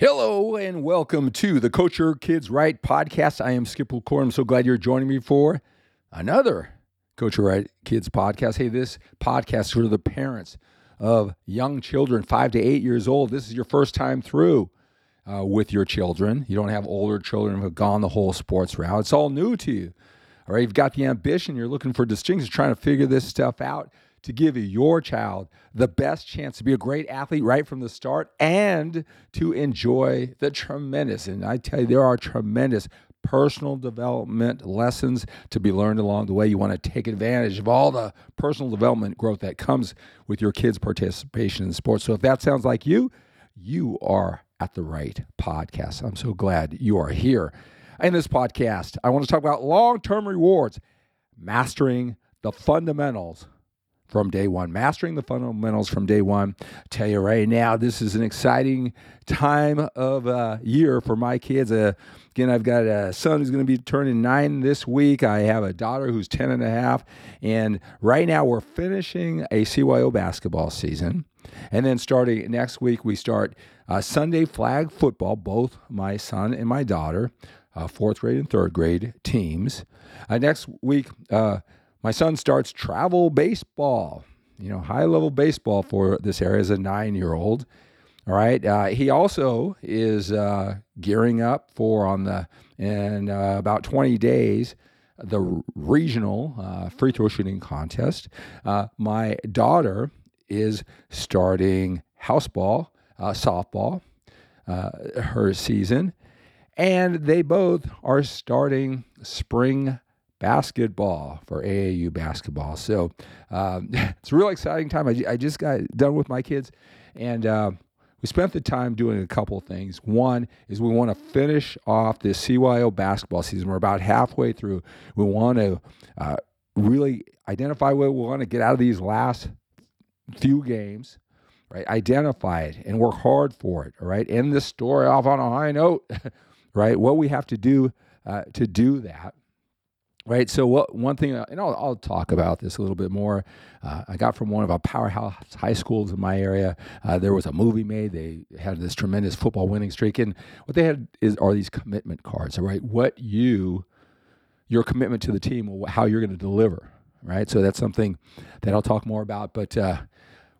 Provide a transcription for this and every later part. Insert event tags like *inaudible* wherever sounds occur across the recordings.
Hello and welcome to the Coach Your Kids Right podcast. I am Skip La Cour. I'm so glad you're joining me for another Coach Your Right Kids podcast. Hey, this podcast is for the parents of young children, five to eight years old. This is your first time through uh, with your children. You don't have older children who have gone the whole sports route. It's all new to you. All right, you've got the ambition. You're looking for distinctions, trying to figure this stuff out to give your child the best chance to be a great athlete right from the start and to enjoy the tremendous, and I tell you, there are tremendous personal development lessons to be learned along the way. You want to take advantage of all the personal development growth that comes with your kids' participation in sports. So if that sounds like you, you are at the right podcast. I'm so glad you are here. In this podcast, I want to talk about long term rewards, mastering the fundamentals from day one, mastering the fundamentals from day one. Tell you right now, this is an exciting time of uh, year for my kids. Uh, again, I've got a son who's going to be turning nine this week. I have a daughter who's 10 and a half. And right now, we're finishing a CYO basketball season. And then starting next week, we start uh, Sunday flag football, both my son and my daughter, uh, fourth grade and third grade teams. Uh, next week, uh, my son starts travel baseball, you know, high level baseball for this area as a nine year old. All right. Uh, he also is uh, gearing up for on the in uh, about 20 days the regional uh, free throw shooting contest. Uh, my daughter is starting house ball, uh, softball, her season, and they both are starting spring basketball for AAU basketball. So um, *laughs* it's a real exciting time. I, I, just got done with my kids, and uh, we spent the time doing a couple things. One is we want to finish off this CYO basketball season. We're about halfway through. We want to uh, really identify what we want to get out of these last few games. Right, identify it and work hard for it. All right, end this story off on a high note. *laughs* right, what we have to do uh, to do that right? So what one thing uh, and I'll, I'll talk about this a little bit more. Uh, i got from one of our powerhouse high schools in my area. Uh, there was a movie made. They had this tremendous football winning streak. And what they had is are these commitment cards all right? What you your commitment to the team how you're going to deliver right? So that's something that i'll talk more about. But uh,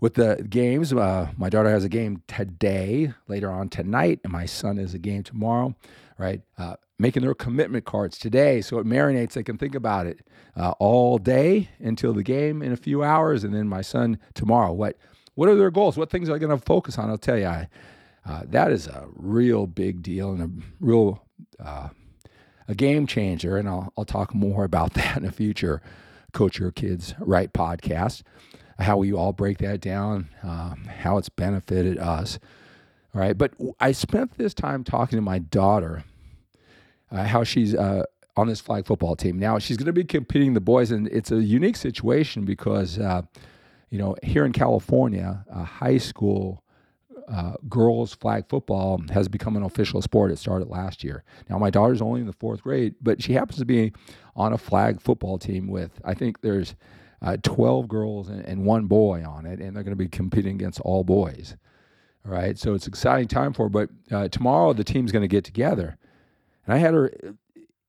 with the games uh, my daughter has a game today later on tonight and my son has a game tomorrow right uh, making their commitment cards today so it marinates. They can think about it uh, all day until the game in a few hours, and then my son tomorrow. What what are their goals? What things are they going to focus on? I'll tell you, I, uh, that is a real big deal and a real uh, a game changer. And I'll I'll talk more about *laughs* that in a future Coach Your Kids Right podcast. How we all break that down, um, how it's benefited us. All right, but I spent this time talking to my daughter uh, how she's uh, on this flag football team. Now she's going to be competing the boys, and it's a unique situation because uh, you know here in California, high school. Uh, girls flag football has become an official sport. It started last year. Now my daughter's only in the fourth grade, but she happens to be on a flag football team with I think there's uh, 12 girls and, and, one boy on it, and they're going to be competing against all boys. All right, so it's exciting time for. Her, but uh, tomorrow the team's going to get together, and I had her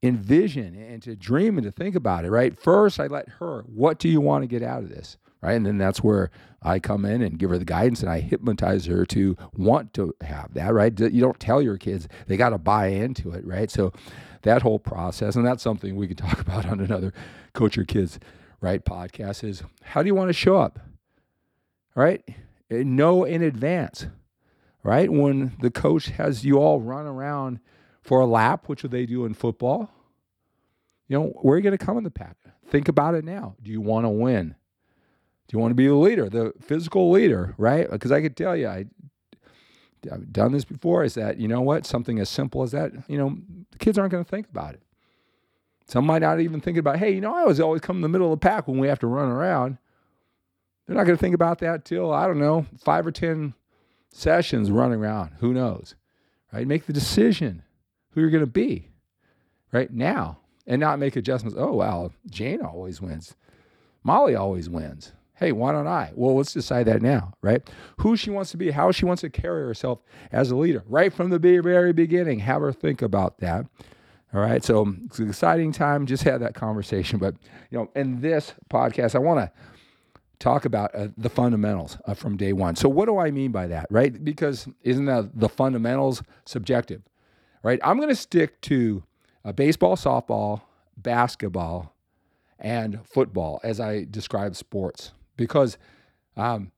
envision and to dream and to think about it, right? First, I let her, what do you want to get out of this? Right. And then that's where I come in and give her the guidance and I hypnotize her to want to have that, right? You don't tell your kids, they got to buy into it, right? So that whole process, and that's something we can *laughs* talk about on another Coach Your Kids Right podcast is how do you want to show up? Right? Eh, know in advance, right? When the coach has you all run around for a lap, which they do in football. You know, where are you going to come in the pack? Think about it now. Do you want to win? Do you want to be the leader, the physical leader, right? Because I could tell you, I, I've done this before. Is that you know what? Something as simple as that. You know, the kids aren't going to think about it. Some might not even think about, hey, you know, I was always come in the middle of the pack when we have to run around. They're not going to think about that till I don't know five or ten sessions running around. Who knows, right? Make the decision who you're going to be right now and not make adjustments. Oh, wow, Jane always wins. Molly always wins. Hey, why don't I? Well, let's decide that now, right? Who she wants to be, how she wants to carry herself as a leader, right from the very beginning. Have her think about that. All right. So it's an exciting time. Just had that conversation. But, you know, in this podcast, I want to talk about uh, the fundamentals uh, from day one. So, what do I mean by that, right? Because isn't that the fundamentals subjective, right? I'm going to stick to uh, baseball, softball, basketball, and football as I describe sports because, um,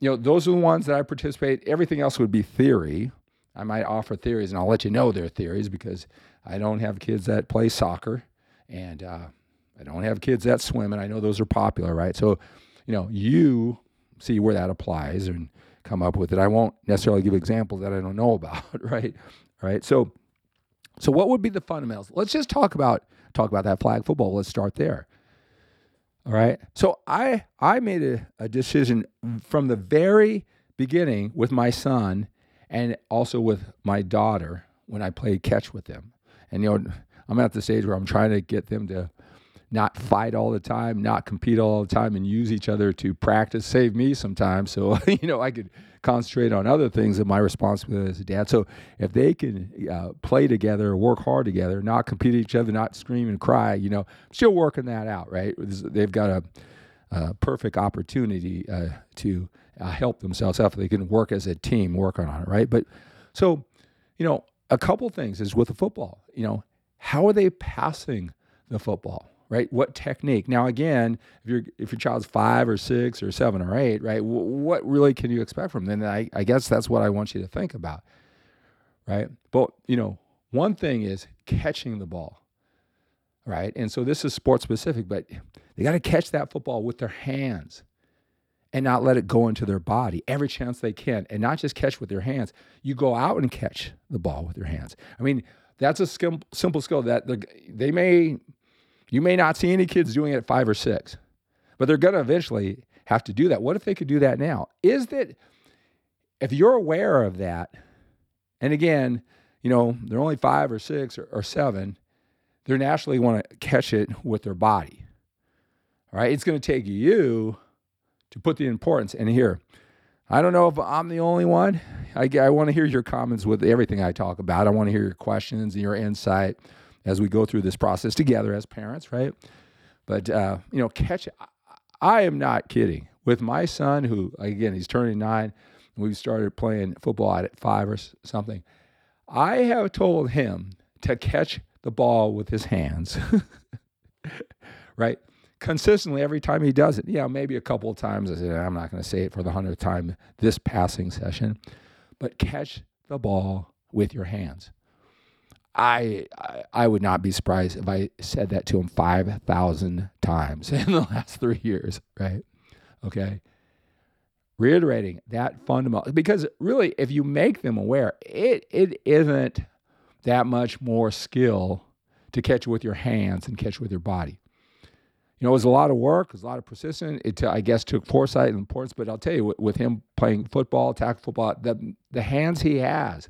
you know, those are the ones that I participate. Everything else would be theory. I might offer theories, and I'll let you know they're theories because I don't have kids that play soccer, and uh, I don't have kids that swim, and I know those are popular, right? So, you know, you see where that applies and come up with it. I won't necessarily give examples that I don't know *laughs* about, right? Right. So, so what would be the fundamentals? Let's just talk about talk about that flag football. Let's start there. All right. So I I made a, a decision from the very beginning with my son and also with my daughter when I played catch with them. And you know, I'm at the stage where I'm trying to get them to not fight all the time, not compete all the time, and use each other to practice, save me sometimes. So, *laughs* you know, I could concentrate on other things of my responsibility as a dad. So, if they can uh, play together, work hard together, not compete each other, not scream and cry, you know, I'm still working that out, right? They've got a, a perfect opportunity uh, to uh, help themselves out if they can work as a team, working on it, right? But so, you know, a couple things is with the football, you know, how are they passing the football? Right? What technique? Now, again, if your if your child's five or six or seven or eight, right? W- what really can you expect from them? Then I, I guess that's what I want you to think about, right? But you know, one thing is catching the ball, right? And so this is sports specific, but they got to catch that football with their hands and not let it go into their body every chance they can, and not just catch with their hands. You go out and catch the ball with your hands. I mean, that's a simple skill that the, they may you may not see any kids doing it at five or six, but they're going to eventually have to do that. What if they could do that now? Is that if you're aware of that, and again, you know, they're only five or six or, or seven, they're naturally want to catch it with their body. All right. It's going to take you to put the importance in here. I don't know if I'm the only one. I, I want to hear your comments with everything I talk about. I want to hear your questions and your insight as we go through this process together as parents, right? But uh, you know, catch. I am not kidding. With my son, who again he's turning nine, we started playing football at five or something. I have told him to catch the ball with his hands, *laughs* right? Consistently every time he does it. Yeah, maybe a couple of times. I said I'm not going to say it for the hundredth time this passing session, but catch the ball with your hands. I, I would not be surprised if I said that to him 5,000 times *laughs* in the last three years, right? Okay. Reiterating that fundamental, because really, if you make them aware, it, it isn't that much more skill to catch with your hands and catch with your body. You know, it was a lot of work, it was a lot of persistence. It, I guess, took foresight and importance, but I'll tell you, with, with him playing football, tackle football, the, the hands he has,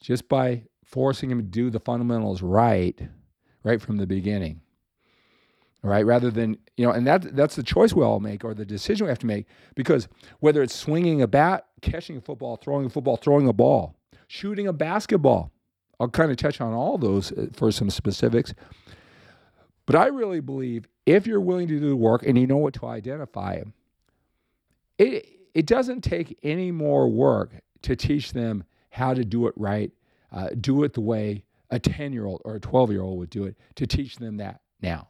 just by forcing him to do the fundamentals right, right from the beginning. Right, rather than you know, and that that's the choice we all make, or the decision we have to make, because whether it's swinging a bat, catching a football, throwing a football, throwing a ball, shooting a basketball, I'll kind of touch on all those uh, for some specifics. But I really believe if you're willing to do the work and you know what to identify, it it doesn't take any more work to teach them how to do it right uh, do it the way a 10 year old or a 12 year old would do it to teach them that now.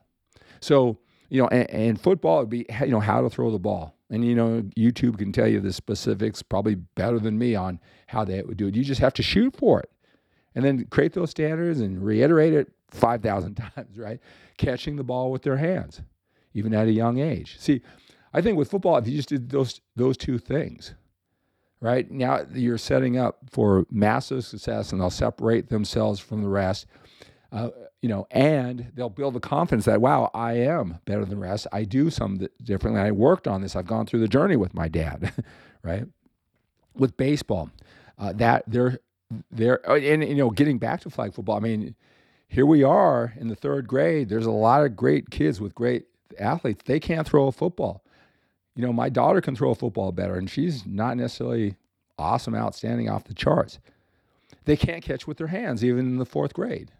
So, you know, and, and football would be, you know, how to throw the ball. And, you know, YouTube can tell you the specifics probably better than me on how they would do it. You just have to shoot for it and then create those standards and reiterate it 5,000 *laughs* times, right? Catching the ball with their hands, even at a young age. See, I think with football, if you just did those, those two things, right? Now you're setting up for massive success and they'll separate themselves from the rest. Uh, you know, and they'll build the confidence that, wow, I am better than the rest. I do something differently. I worked on this. I've gone through the journey with my dad, *laughs* right? With baseball, uh, that they're, they're, oh, and, you know, getting back to flag football, I mean, here we are in the third grade. There's a lot of great kids with great athletes. They can't throw a football. You know, my daughter can throw a football better, and she's not necessarily awesome, outstanding, off the charts. They can't catch with their hands, even in the fourth grade.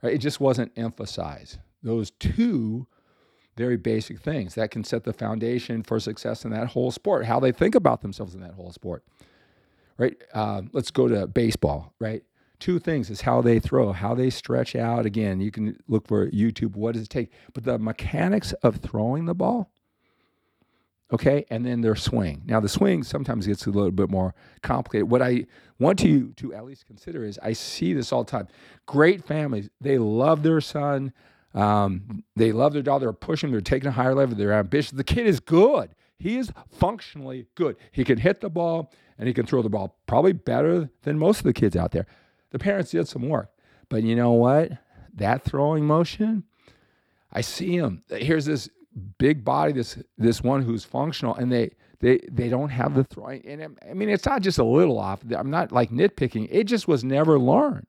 Right? It just wasn't emphasized. Those two very basic things that can set the foundation for success in that whole sport, how they think about themselves in that whole sport. Right? Uh, let's go to baseball, right? Two things is how they throw, how they stretch out. Again, you can look for YouTube, what does it take? But the mechanics of throwing the ball, okay, and then their swing. Now, the swing sometimes gets a little bit more complicated. What I want you to at least consider is I see this all the time. Great families, they love their son, um, they love their daughter, they're pushing, they're taking a higher level, they're ambitious. The kid is good. He is functionally good. He can hit the ball and he can throw the ball probably better than most of the kids out there. The parents did some work. But you know what? That throwing motion, I see him. Here's this big body, this this one who's functional, and they they they don't have the throwing. And I mean, it's not just a little off. I'm not like nitpicking. It just was never learned.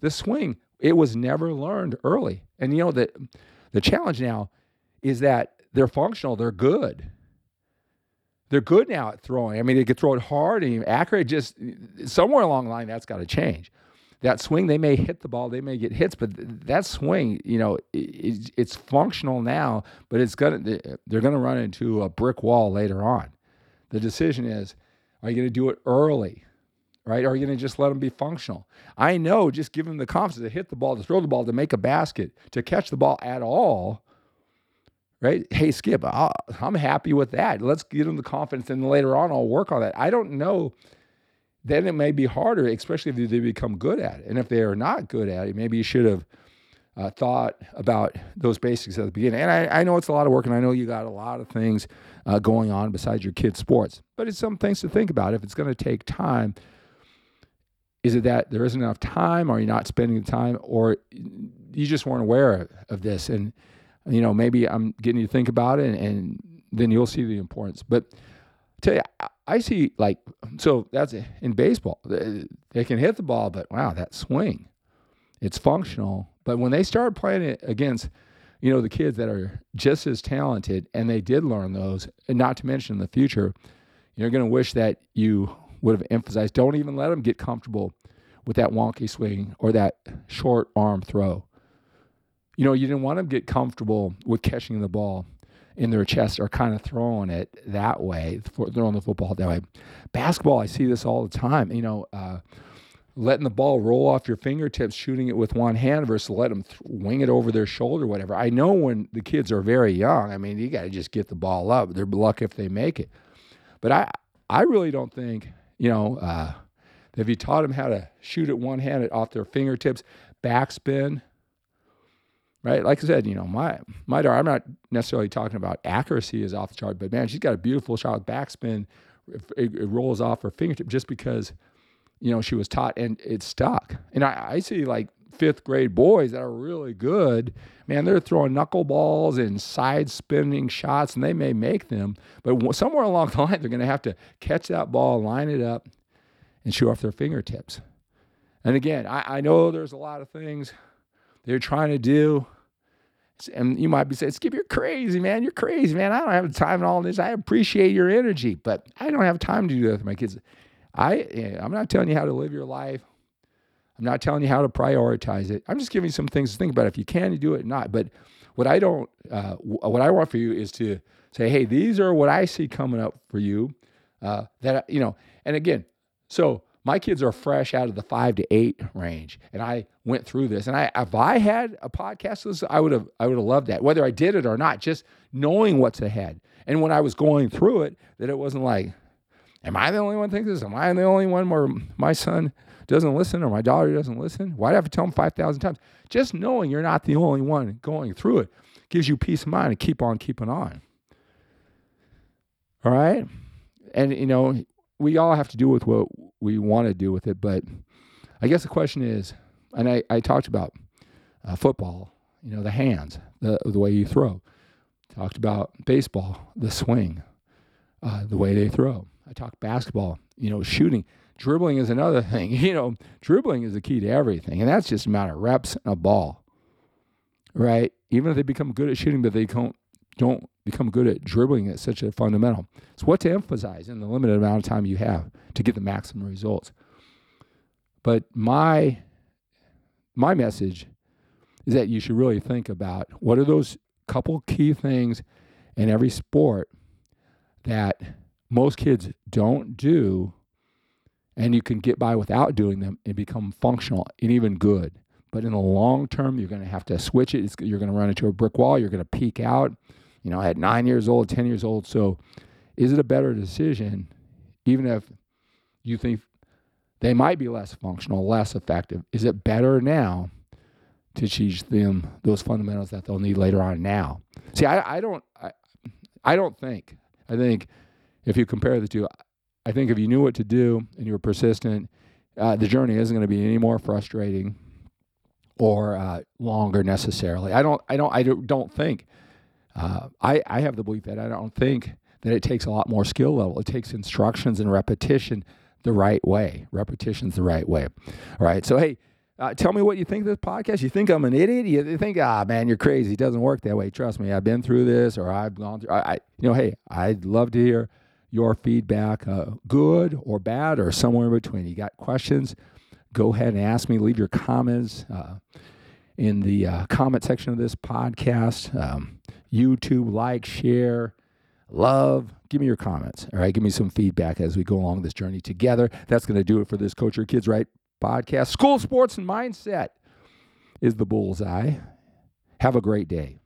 The swing, it was never learned early. And you know the the challenge now is that they're functional. They're good. They're good now at throwing. I mean, they can throw it hard and accurate. Just somewhere along the line, that's got to change that swing, they may hit the ball, they may get hits, but that swing, you know, it, it's functional now, but it's gonna they're gonna run into a brick wall later on. The decision is, are you gonna do it early, right? Are you gonna just let them be functional? I know, just give them the confidence to hit the ball, to throw the ball, to make a basket, to catch the ball at all. Right? Hey, Skip, i am happy with that. Let's give them the confidence, and later on, I'll work on that. I don't know then it may be harder, especially if they become good at it. And if they are not good at it, maybe you should have uh, thought about those basics at the beginning. And I, I, know it's a lot of work, and I know you got a lot of things uh, going on besides your kids' sports, but it's some things to think about. If it's going to take time, is it that there isn't enough time? Are you not spending the time, or you just weren't aware of this? And you know, maybe I'm getting you to think about it, and, and then you'll see the importance. But tell you, I see like so that's in baseball. They can hit the ball, but wow, that swing, it's functional. But when they start playing it against, you know, the kids that are just as talented, and they did learn those, and not to mention in the future, you're going to wish that you would have emphasized. Don't even let them get comfortable with that wonky swing or that short arm throw. You know, you didn't want them to get comfortable with catching the ball in their chest are kind of throwing it that way, throwing the football that way. Basketball, I see this all the time. You know, uh, letting the ball roll off your fingertips, shooting it with one hand versus let them th- wing it over their shoulder, whatever. I know when the kids are very young, I mean, you got to just get the ball up. They're lucky if they make it. But I, I really don't think, you know, uh, if you taught them how to shoot it one handed off their fingertips, backspin, right? Like I said, you know, my my daughter, I'm not necessarily talking about accuracy is off the chart, but man, she's got a beautiful shot with backspin. It, it, rolls off her fingertip just because, you know, she was taught and it stuck. And I, I see like fifth grade boys that are really good. Man, they're throwing knuckleballs and side spinning shots, and they may make them, but somewhere along the line, they're going to have to catch that ball, line it up, and shoot off their fingertips. And again, I, I know there's a lot of things they're trying to do and you might be saying, Skip, you're crazy, man. You're crazy, man. I don't have the time and all this. I appreciate your energy, but I don't have time to do that with my kids. I, I'm not telling you how to live your life. I'm not telling you how to prioritize it. I'm just giving you some things to think about. If you can, you do it. Not. But what I don't, uh, what I want for you is to say, hey, these are what I see coming up for you. Uh, that you know, and again, so my kids are fresh out of the five to eight range, and I went through this. And I, if I had a podcast, I would have, I would have loved that, whether I did it or not. Just knowing what's ahead, and when I was going through it, that it wasn't like, am I the only one thinking this? Am I the only one where my son doesn't listen or my daughter doesn't listen? Why do I have to tell them five thousand times? Just knowing you're not the only one going through it gives you peace of mind and keep on keeping on. All right, and you know we all have to do with what we want to do with it. But I guess the question is, and I, I talked about uh, football, you know, the hands, the, the way you throw. Talked about baseball, the swing, uh, the way they throw. I talked basketball, you know, shooting. Dribbling is another *laughs* thing. You know, dribbling is the key to everything. And that's just a matter of reps and a ball, right? Even if they become good at shooting, but they don't, don't become good at dribbling at such a fundamental. It's what to emphasize in the limited amount of time you have to get the maximum results. But my my message is that you should really think about what are those couple key things in every sport that most kids don't do and you can get by without doing them and become functional and even good. But in the long term, you're going to have to switch it. It's, you're going to run into a brick wall. You're going to peak out, you know, at nine years old, 10 years old. So is it a better decision, even if you think they might be less functional, less effective? Is it better now to teach them those fundamentals that they'll need later on now? See, I, I don't, I, I don't think, I think if you compare the two, I think if you knew what to do and you were persistent, uh, the journey isn't going to be any more frustrating or uh, longer necessarily. I don't. I don't. I don't think. Uh, I I have the belief that I don't think that it takes a lot more skill level. It takes instructions and repetition the right way. Repetition's the right way. All right. So hey. Uh, tell me what you think of this podcast. You think I'm an idiot? You think, ah, man, you're crazy. It doesn't work that way. Trust me, I've been through this, or I've gone through. I, I you know, hey, I'd love to hear your feedback, uh, good or bad or somewhere in between. You got questions? Go ahead and ask me. Leave your comments uh, in the uh, comment section of this podcast. Um, YouTube, like, share, love. Give me your comments. All right. Give me some feedback as we go along this journey together. That's going to do it for this Coach Your Kids Right podcast. School, sports, and mindset is the bullseye. Have a great day.